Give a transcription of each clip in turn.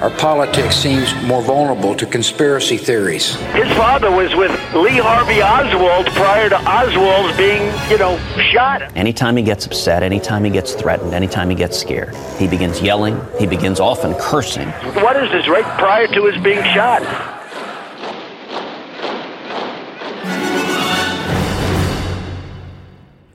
our politics seems more vulnerable to conspiracy theories. His father was with Lee Harvey Oswald prior to Oswald's being, you know, shot. Anytime he gets upset, anytime he gets threatened, anytime he gets scared, he begins yelling, he begins often cursing. What is this, right prior to his being shot?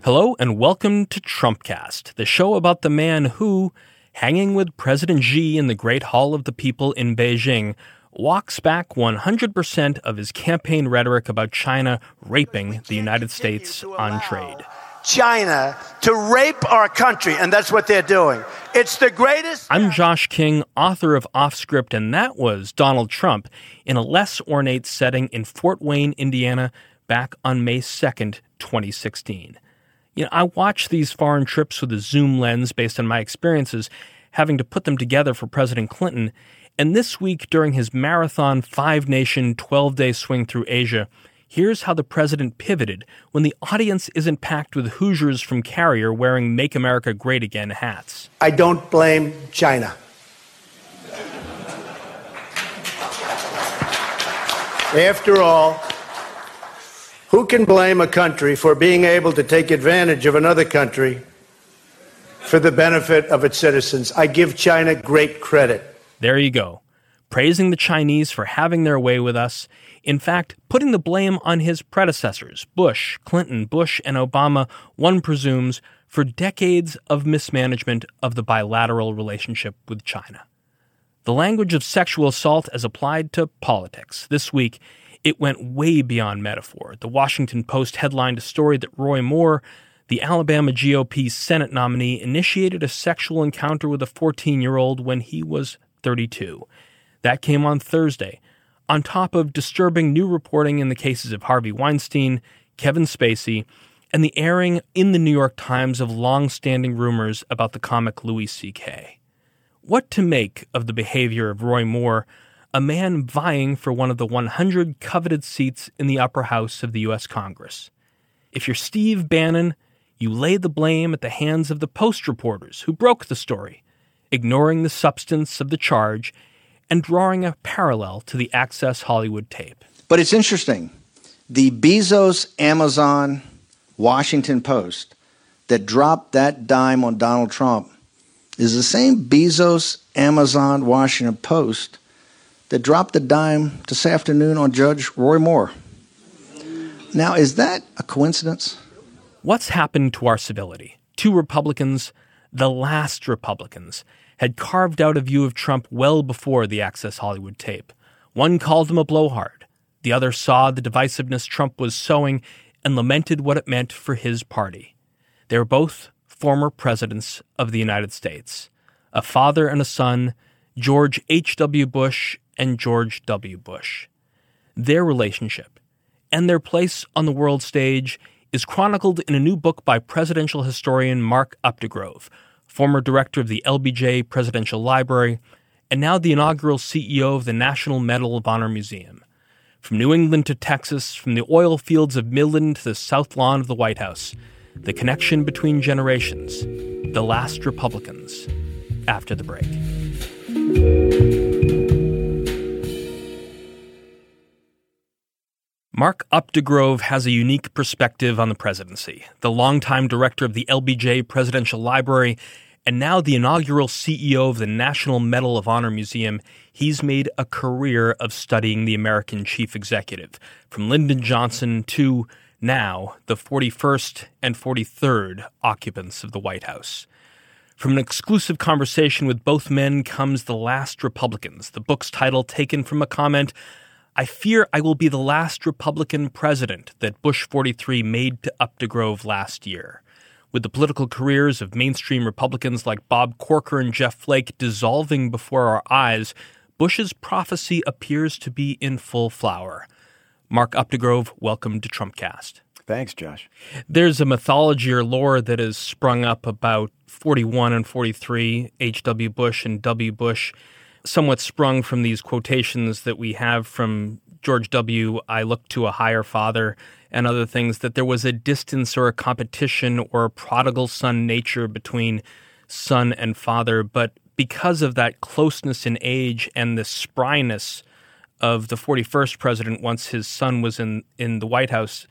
Hello and welcome to Trumpcast, the show about the man who, hanging with President Xi in the Great Hall of the People in Beijing, walks back 100% of his campaign rhetoric about China raping the United States on trade. China to rape our country, and that's what they're doing. It's the greatest. I'm Josh King, author of Offscript, and that was Donald Trump in a less ornate setting in Fort Wayne, Indiana, back on May 2nd, 2016. You know, I watch these foreign trips with a zoom lens based on my experiences, having to put them together for President Clinton. And this week, during his marathon five nation, 12 day swing through Asia, here's how the president pivoted when the audience isn't packed with Hoosiers from Carrier wearing Make America Great Again hats. I don't blame China. After all, who can blame a country for being able to take advantage of another country for the benefit of its citizens? I give China great credit. There you go. Praising the Chinese for having their way with us. In fact, putting the blame on his predecessors, Bush, Clinton, Bush, and Obama, one presumes, for decades of mismanagement of the bilateral relationship with China. The language of sexual assault as applied to politics. This week, it went way beyond metaphor. The Washington Post headlined a story that Roy Moore, the Alabama GOP Senate nominee, initiated a sexual encounter with a 14 year old when he was 32. That came on Thursday, on top of disturbing new reporting in the cases of Harvey Weinstein, Kevin Spacey, and the airing in the New York Times of long standing rumors about the comic Louis C.K. What to make of the behavior of Roy Moore? A man vying for one of the 100 coveted seats in the upper house of the U.S. Congress. If you're Steve Bannon, you lay the blame at the hands of the Post reporters who broke the story, ignoring the substance of the charge and drawing a parallel to the Access Hollywood tape. But it's interesting. The Bezos, Amazon, Washington Post that dropped that dime on Donald Trump is the same Bezos, Amazon, Washington Post that dropped a dime this afternoon on Judge Roy Moore. Now, is that a coincidence? What's happened to our civility? Two Republicans, the last Republicans, had carved out a view of Trump well before the Access Hollywood tape. One called him a blowhard. The other saw the divisiveness Trump was sowing and lamented what it meant for his party. They were both former presidents of the United States, a father and a son, George H.W. Bush and George W. Bush. Their relationship and their place on the world stage is chronicled in a new book by presidential historian Mark Updegrove, former director of the LBJ Presidential Library, and now the inaugural CEO of the National Medal of Honor Museum. From New England to Texas, from the oil fields of Midland to the South Lawn of the White House, the connection between generations, the last Republicans, after the break. Mark Updegrove has a unique perspective on the presidency. The longtime director of the LBJ Presidential Library and now the inaugural CEO of the National Medal of Honor Museum, he's made a career of studying the American chief executive, from Lyndon Johnson to now the 41st and 43rd occupants of the White House. From an exclusive conversation with both men comes The Last Republicans, the book's title taken from a comment I fear I will be the last Republican president that Bush 43 made to Updegrove last year. With the political careers of mainstream Republicans like Bob Corker and Jeff Flake dissolving before our eyes, Bush's prophecy appears to be in full flower. Mark Updegrove, welcome to Trumpcast. Thanks, Josh. There's a mythology or lore that has sprung up about 41 and 43, H.W. Bush and W. Bush somewhat sprung from these quotations that we have from George W. I look to a higher father and other things, that there was a distance or a competition or a prodigal son nature between son and father. But because of that closeness in age and the spryness of the 41st president once his son was in, in the White House,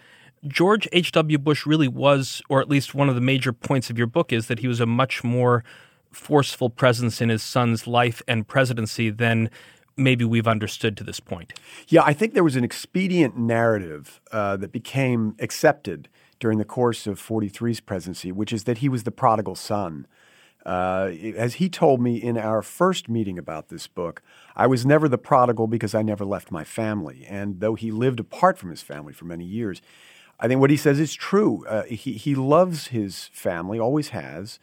George H.W. Bush really was, or at least one of the major points of your book is that he was a much more forceful presence in his son's life and presidency than maybe we've understood to this point. Yeah, I think there was an expedient narrative uh, that became accepted during the course of 43's presidency, which is that he was the prodigal son. Uh, as he told me in our first meeting about this book, I was never the prodigal because I never left my family. And though he lived apart from his family for many years, I think what he says is true. Uh, he, he loves his family, always has.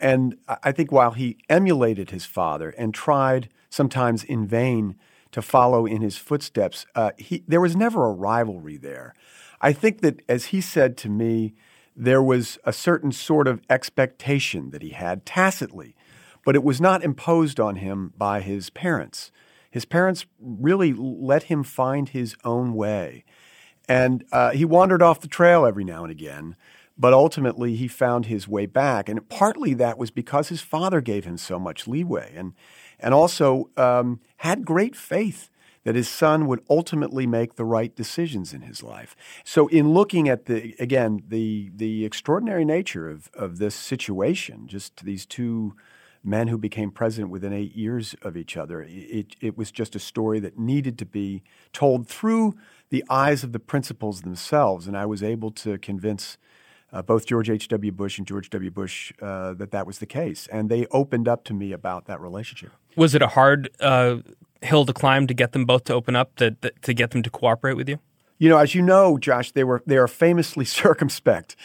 And I think while he emulated his father and tried, sometimes in vain, to follow in his footsteps, uh, he, there was never a rivalry there. I think that, as he said to me, there was a certain sort of expectation that he had tacitly, but it was not imposed on him by his parents. His parents really let him find his own way. And uh, he wandered off the trail every now and again, but ultimately he found his way back. And partly that was because his father gave him so much leeway and, and also um, had great faith that his son would ultimately make the right decisions in his life. So, in looking at the again the the extraordinary nature of of this situation, just these two men who became president within eight years of each other, it it was just a story that needed to be told through the eyes of the principals themselves, and I was able to convince. Uh, both George H.W. Bush and George W. Bush uh, that that was the case. And they opened up to me about that relationship. Was it a hard uh, hill to climb to get them both to open up, to, to get them to cooperate with you? You know, as you know, Josh, they were they are famously circumspect.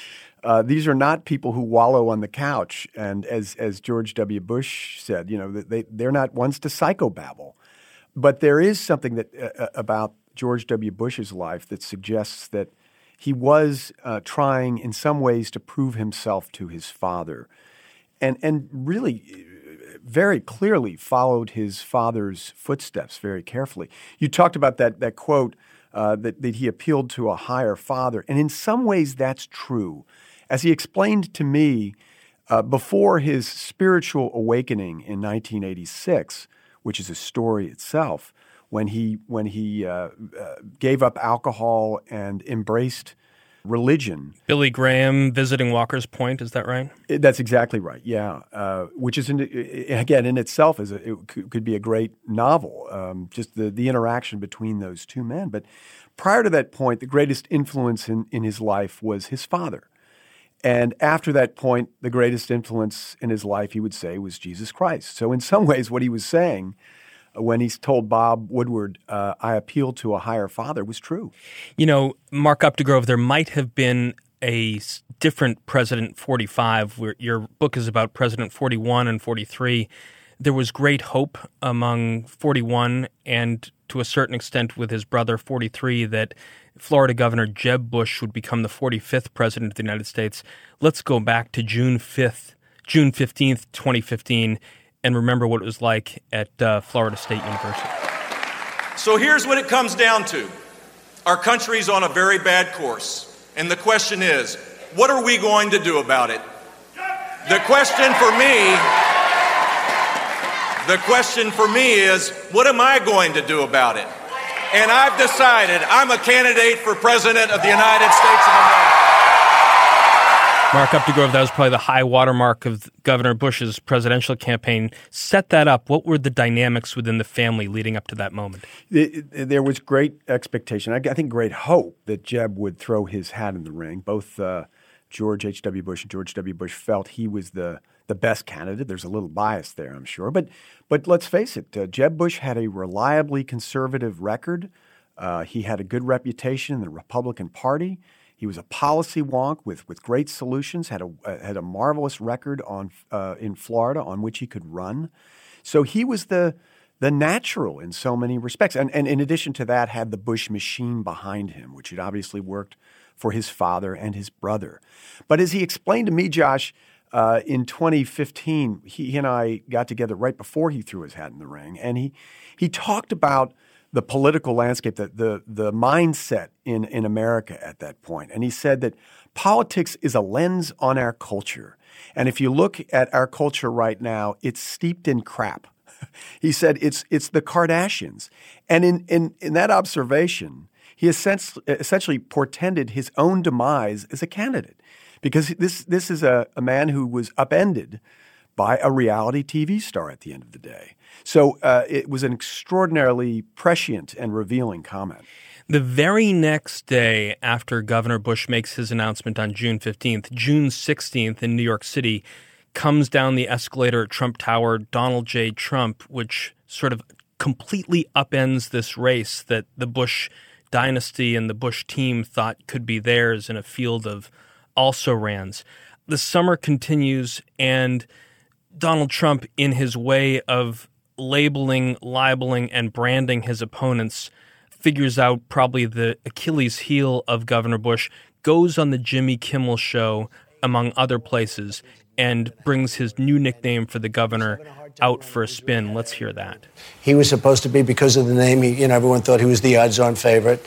Uh, these are not people who wallow on the couch, and as as George W. Bush said, you know, they they're not ones to psychobabble. But there is something that uh, uh, about George W. Bush's life that suggests that he was uh, trying, in some ways, to prove himself to his father, and and really very clearly followed his father's footsteps very carefully. You talked about that, that quote uh, that, that he appealed to a higher father, and in some ways that's true. As he explained to me uh, before his spiritual awakening in 1986, which is a story itself, when he, when he uh, uh gave up alcohol and embraced religion. Billy Graham visiting Walker's Point, is that right? It, that's exactly right. Yeah, uh, which is in, again in itself is a, it could, be a great novel. Um, just the the interaction between those two men. But prior to that point, the greatest influence in in his life was his father. And after that point, the greatest influence in his life, he would say, was Jesus Christ. So, in some ways, what he was saying when he's told Bob Woodward, uh, I appeal to a higher father, was true. You know, Mark Updegrove, there might have been a different President 45, where your book is about President 41 and 43. There was great hope among 41 and to a certain extent with his brother 43 that Florida Governor Jeb Bush would become the 45th President of the United States. Let's go back to June 5th, June 15th, 2015 and remember what it was like at uh, Florida State University. So here's what it comes down to our country's on a very bad course. And the question is, what are we going to do about it? The question for me, the question for me is, what am I going to do about it? And I've decided I'm a candidate for President of the United States of America. Mark Updegrove, that was probably the high watermark of Governor Bush's presidential campaign. Set that up. What were the dynamics within the family leading up to that moment? There was great expectation. I think great hope that Jeb would throw his hat in the ring. Both uh, George H.W. Bush and George W. Bush felt he was the the best candidate. There's a little bias there, I'm sure, but but let's face it. Uh, Jeb Bush had a reliably conservative record. Uh, he had a good reputation in the Republican Party. He was a policy wonk with, with great solutions, had a, uh, had a marvelous record on, uh, in Florida on which he could run. So he was the, the natural in so many respects. And, and in addition to that, had the Bush machine behind him, which had obviously worked for his father and his brother. But as he explained to me, Josh, uh, in 2015, he, he and I got together right before he threw his hat in the ring, and he, he talked about – the political landscape, the, the, the mindset in, in America at that point. And he said that politics is a lens on our culture. And if you look at our culture right now, it's steeped in crap. he said it's it's the Kardashians. And in in, in that observation, he essentially portended his own demise as a candidate because this this is a, a man who was upended by a reality TV star at the end of the day. So uh, it was an extraordinarily prescient and revealing comment. The very next day after Governor Bush makes his announcement on June 15th, June 16th in New York City, comes down the escalator at Trump Tower Donald J. Trump, which sort of completely upends this race that the Bush dynasty and the Bush team thought could be theirs in a field of also rans. The summer continues, and Donald Trump, in his way of labeling, libeling, and branding his opponents, figures out probably the Achilles heel of Governor Bush, goes on the Jimmy Kimmel show, among other places, and brings his new nickname for the governor out for a spin. Let's hear that. He was supposed to be because of the name. He, you know, everyone thought he was the odds-on favorite.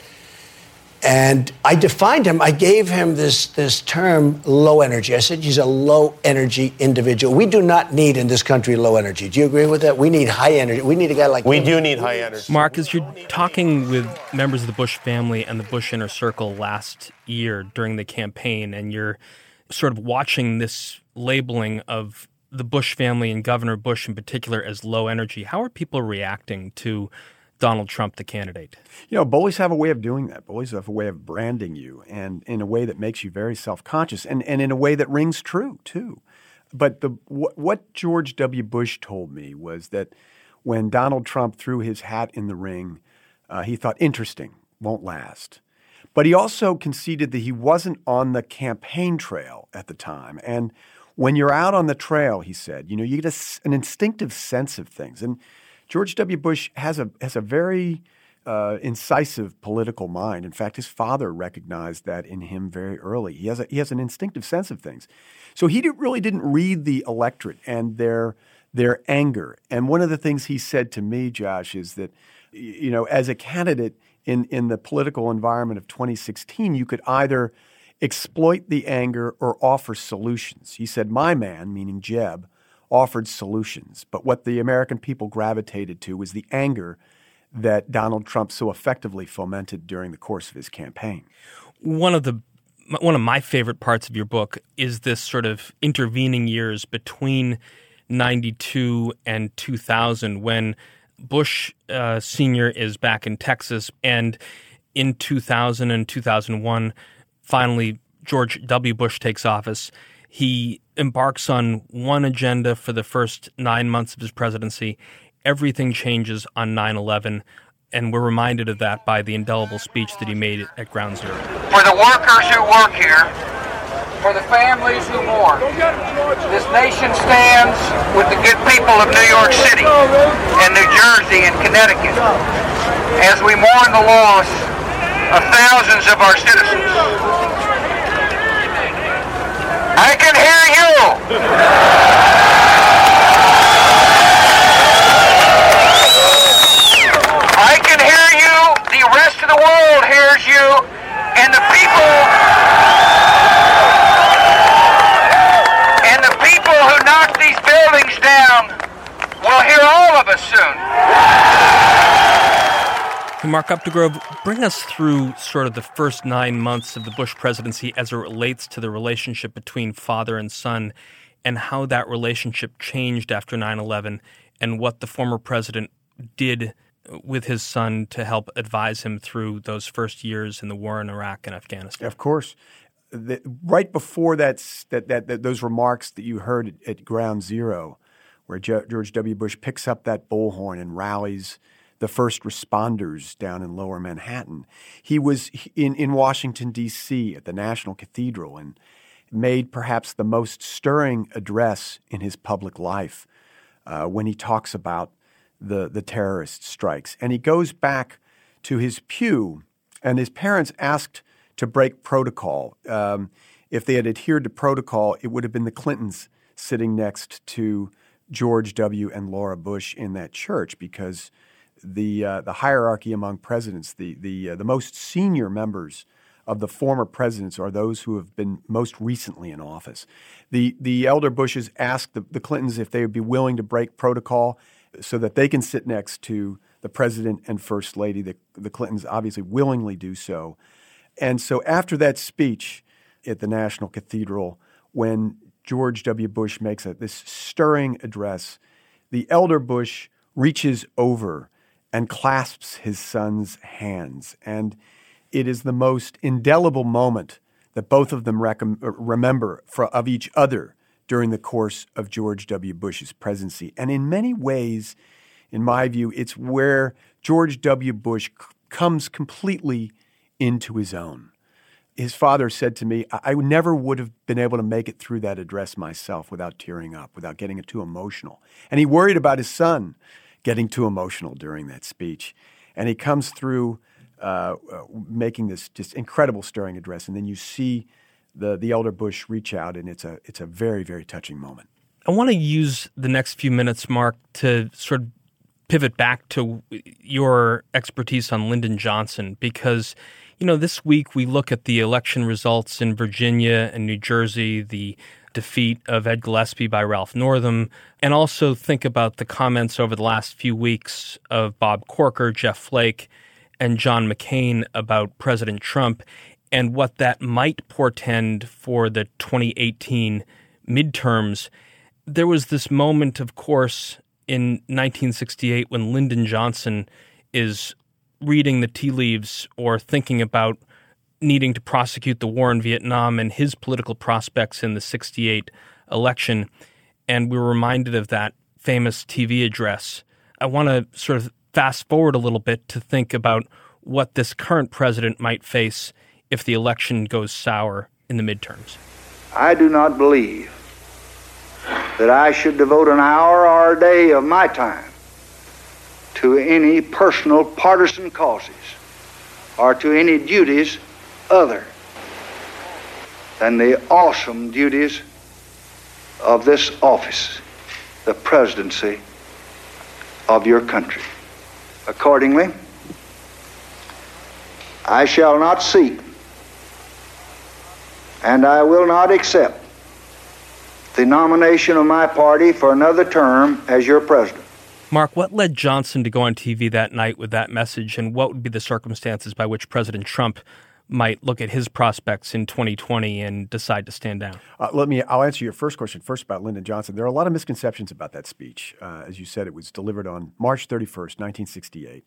And I defined him. I gave him this, this term, low energy. I said he's a low energy individual. We do not need in this country low energy. Do you agree with that? We need high energy. We need a guy like We him. do need high energy. Mark, as you're talking with members of the Bush family and the Bush inner circle last year during the campaign, and you're sort of watching this labeling of the Bush family and Governor Bush in particular as low energy, how are people reacting to Donald Trump, the candidate? You know, bullies have a way of doing that. Bullies have a way of branding you, and in a way that makes you very self-conscious, and, and in a way that rings true too. But the what, what George W. Bush told me was that when Donald Trump threw his hat in the ring, uh, he thought interesting, won't last. But he also conceded that he wasn't on the campaign trail at the time, and when you're out on the trail, he said, you know, you get a, an instinctive sense of things, and George W. Bush has a has a very uh, incisive political mind. In fact, his father recognized that in him very early. He has a, he has an instinctive sense of things. So he did, really didn't read the electorate and their their anger. And one of the things he said to me, Josh, is that you know, as a candidate in in the political environment of 2016, you could either exploit the anger or offer solutions. He said, "My man, meaning Jeb." Offered solutions. But what the American people gravitated to was the anger that Donald Trump so effectively fomented during the course of his campaign. One of the one of my favorite parts of your book is this sort of intervening years between 92 and 2000 when Bush uh, senior is back in Texas and in 2000 and 2001 finally George W Bush takes office he embarks on one agenda for the first nine months of his presidency. Everything changes on 9 11, and we're reminded of that by the indelible speech that he made at Ground Zero. For the workers who work here, for the families who mourn, this nation stands with the good people of New York City and New Jersey and Connecticut as we mourn the loss of thousands of our citizens. I can hear you. I can hear you. The rest of the world hears you. And the people and the people who knock these buildings down will hear all of us soon. Mark Updegrove, bring us through sort of the first nine months of the Bush presidency as it relates to the relationship between father and son and how that relationship changed after 9 11 and what the former president did with his son to help advise him through those first years in the war in Iraq and Afghanistan. Of course. The, right before that, that, that, those remarks that you heard at, at Ground Zero, where George W. Bush picks up that bullhorn and rallies – the first responders down in lower Manhattan. He was in, in Washington, D.C. at the National Cathedral and made perhaps the most stirring address in his public life uh, when he talks about the, the terrorist strikes. And he goes back to his pew, and his parents asked to break protocol. Um, if they had adhered to protocol, it would have been the Clintons sitting next to George W. and Laura Bush in that church because – the uh, the hierarchy among presidents, the the uh, the most senior members of the former presidents are those who have been most recently in office. The, the elder Bushes asked the, the Clintons if they would be willing to break protocol so that they can sit next to the president and first lady. The, the Clintons obviously willingly do so. And so after that speech at the National Cathedral, when George W. Bush makes a, this stirring address, the elder Bush reaches over and clasps his son's hands. And it is the most indelible moment that both of them rec- uh, remember for, of each other during the course of George W. Bush's presidency. And in many ways, in my view, it's where George W. Bush c- comes completely into his own. His father said to me, I never would have been able to make it through that address myself without tearing up, without getting it too emotional. And he worried about his son getting too emotional during that speech. And he comes through uh, uh, making this just incredible stirring address. And then you see the, the elder Bush reach out, and it's a, it's a very, very touching moment. I want to use the next few minutes, Mark, to sort of pivot back to your expertise on Lyndon Johnson because, you know, this week we look at the election results in Virginia and New Jersey, the defeat of Ed Gillespie by Ralph Northam, and also think about the comments over the last few weeks of Bob Corker, Jeff Flake, and John McCain about President Trump and what that might portend for the 2018 midterms. There was this moment, of course, in 1968 when Lyndon Johnson is reading the tea leaves or thinking about needing to prosecute the war in Vietnam and his political prospects in the 68 election. And we were reminded of that famous TV address. I want to sort of fast forward a little bit to think about what this current president might face if the election goes sour in the midterms. I do not believe that I should devote an hour or a day of my time to any personal partisan causes or to any duties other than the awesome duties of this office, the presidency of your country. Accordingly, I shall not seek and I will not accept the nomination of my party for another term as your president. Mark, what led Johnson to go on TV that night with that message, and what would be the circumstances by which President Trump might look at his prospects in 2020 and decide to stand down? Uh, let me. I'll answer your first question first about Lyndon Johnson. There are a lot of misconceptions about that speech. Uh, as you said, it was delivered on March 31st, 1968,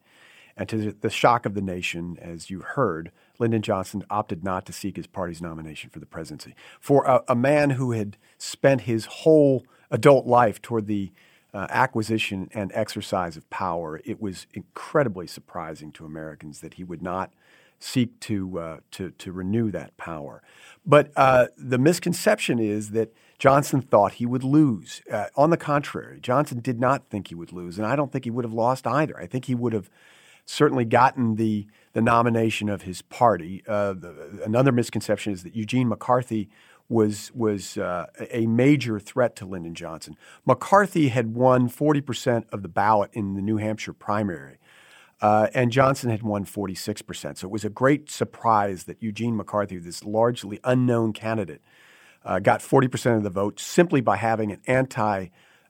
and to the shock of the nation, as you heard, Lyndon Johnson opted not to seek his party's nomination for the presidency. For a, a man who had spent his whole adult life toward the uh, acquisition and exercise of power, it was incredibly surprising to Americans that he would not seek to uh, to, to renew that power. But uh, the misconception is that Johnson thought he would lose. Uh, on the contrary, Johnson did not think he would lose, and I don't think he would have lost either. I think he would have certainly gotten the the nomination of his party. Uh, the, another misconception is that Eugene McCarthy was was uh, a major threat to Lyndon Johnson. McCarthy had won 40 percent of the ballot in the New Hampshire primary. Uh, and Johnson had won 46%. So it was a great surprise that Eugene McCarthy, this largely unknown candidate, uh, got 40% of the vote simply by having an anti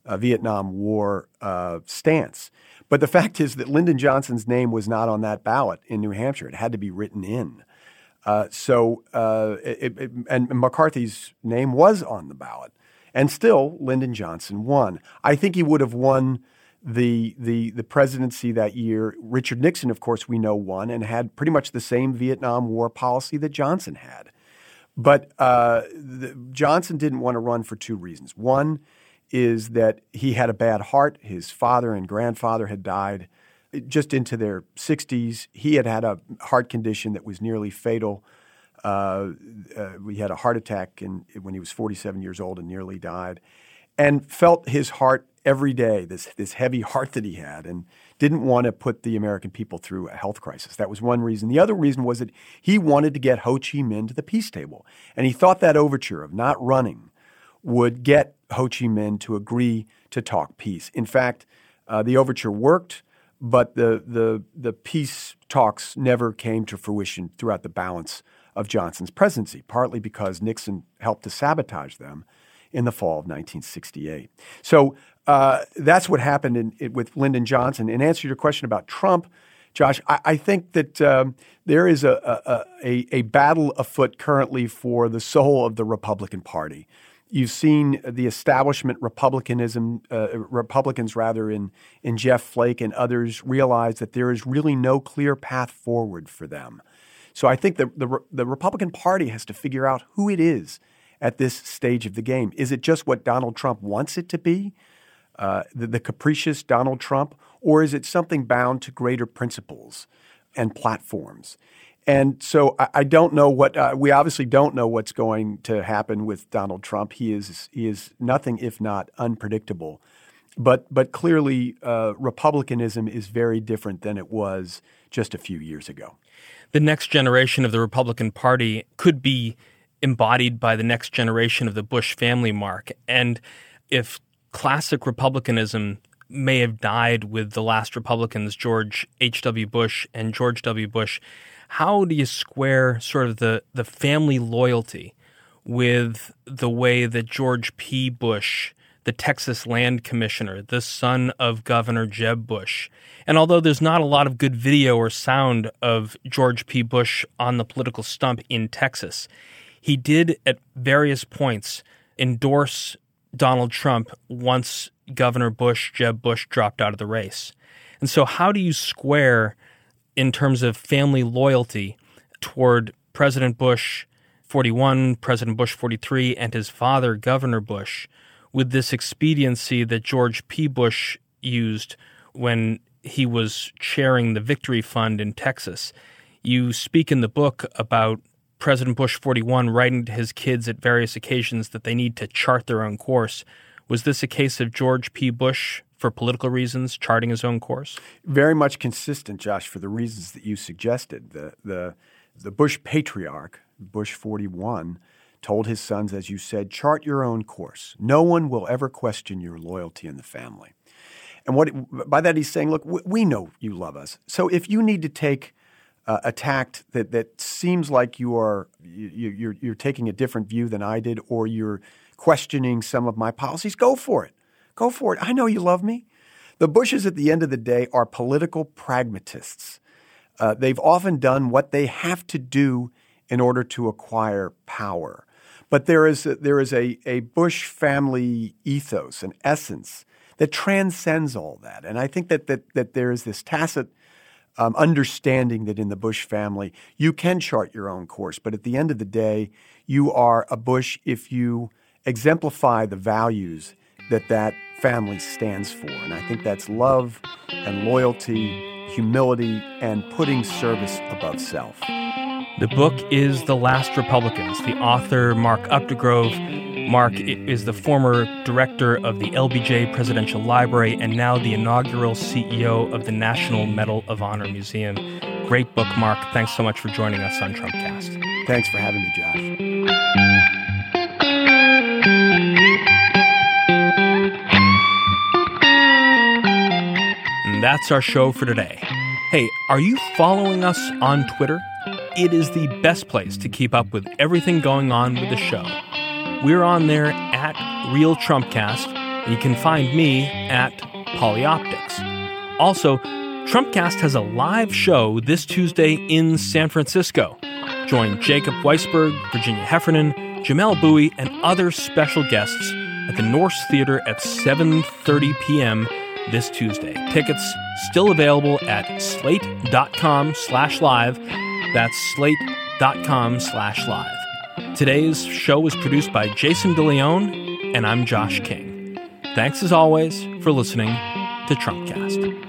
Vietnam War uh, stance. But the fact is that Lyndon Johnson's name was not on that ballot in New Hampshire. It had to be written in. Uh, so, uh, it, it, and McCarthy's name was on the ballot. And still, Lyndon Johnson won. I think he would have won the, the, the presidency that year. Richard Nixon, of course, we know won and had pretty much the same Vietnam War policy that Johnson had. But uh, the, Johnson didn't want to run for two reasons. One, is that he had a bad heart. His father and grandfather had died just into their 60s. He had had a heart condition that was nearly fatal. Uh, uh, he had a heart attack in, when he was 47 years old and nearly died, and felt his heart every day, this, this heavy heart that he had, and didn't want to put the American people through a health crisis. That was one reason. The other reason was that he wanted to get Ho Chi Minh to the peace table. And he thought that overture of not running would get Ho Chi Minh to agree to talk peace. In fact, uh, the overture worked, but the, the, the peace talks never came to fruition throughout the balance of Johnson's presidency, partly because Nixon helped to sabotage them in the fall of 1968. So uh, that's what happened in, in, with Lyndon Johnson. In answer to your question about Trump, Josh, I, I think that um, there is a, a, a, battle afoot currently for the soul of the Republican Party. You've seen the establishment Republicanism, uh, Republicans rather, in, in Jeff Flake and others realize that there is really no clear path forward for them. So I think the, the, the Republican Party has to figure out who it is at this stage of the game. Is it just what Donald Trump wants it to be, uh, the, the capricious Donald Trump, or is it something bound to greater principles and platforms? And so I, I don't know what uh, we obviously don't know what's going to happen with Donald Trump. He is he is nothing if not unpredictable. But but clearly, uh, republicanism is very different than it was just a few years ago. The next generation of the Republican Party could be embodied by the next generation of the Bush family, Mark. And if classic republicanism may have died with the last Republicans, George H.W. Bush and George W. Bush, how do you square sort of the, the family loyalty with the way that George P. Bush, the Texas land commissioner, the son of Governor Jeb Bush, and although there's not a lot of good video or sound of George P. Bush on the political stump in Texas, he did at various points endorse Donald Trump once Governor Bush, Jeb Bush, dropped out of the race. And so, how do you square, in terms of family loyalty, toward President Bush 41, President Bush 43, and his father, Governor Bush, with this expediency that George P. Bush used when he was chairing the Victory Fund in Texas? You speak in the book about President Bush 41 writing to his kids at various occasions that they need to chart their own course. Was this a case of George P. Bush, for political reasons, charting his own course? Very much consistent, Josh, for the reasons that you suggested. The, the, the Bush patriarch, Bush 41, told his sons, as you said, chart your own course. No one will ever question your loyalty in the family. And what by that he's saying, look, we know you love us. So if you need to take uh, attacked that that seems like you are you, you're you're taking a different view than I did, or you're questioning some of my policies, go for it. Go for it. I know you love me. The Bushes, at the end of the day, are political pragmatists. Uh, they've often done what they have to do in order to acquire power. But there is a, there is a, a Bush family ethos, an essence that transcends all that. And I think that, that, that there is this tacit um, understanding that in the Bush family, you can chart your own course. But at the end of the day, you are a Bush if you exemplify the values that that family stands for. And I think that's love and loyalty, humility, and putting service above self. The book is The Last Republicans. The author, Mark Updegrove, Mark is the former director of the LBJ Presidential Library and now the inaugural CEO of the National Medal of Honor Museum. Great book, Mark. Thanks so much for joining us on Trumpcast. Thanks for having me, Josh. And that's our show for today. Hey, are you following us on Twitter? It is the best place to keep up with everything going on with the show. We're on there at Real Trumpcast, and you can find me at Polyoptics. Also, Trumpcast has a live show this Tuesday in San Francisco. Join Jacob Weisberg, Virginia Heffernan, Jamelle Bouie, and other special guests at the Nourse Theater at 7:30 p.m. this Tuesday. Tickets still available at slate.com/live. That's slate.com/live. Today's show was produced by Jason DeLeon, and I'm Josh King. Thanks as always for listening to Trumpcast.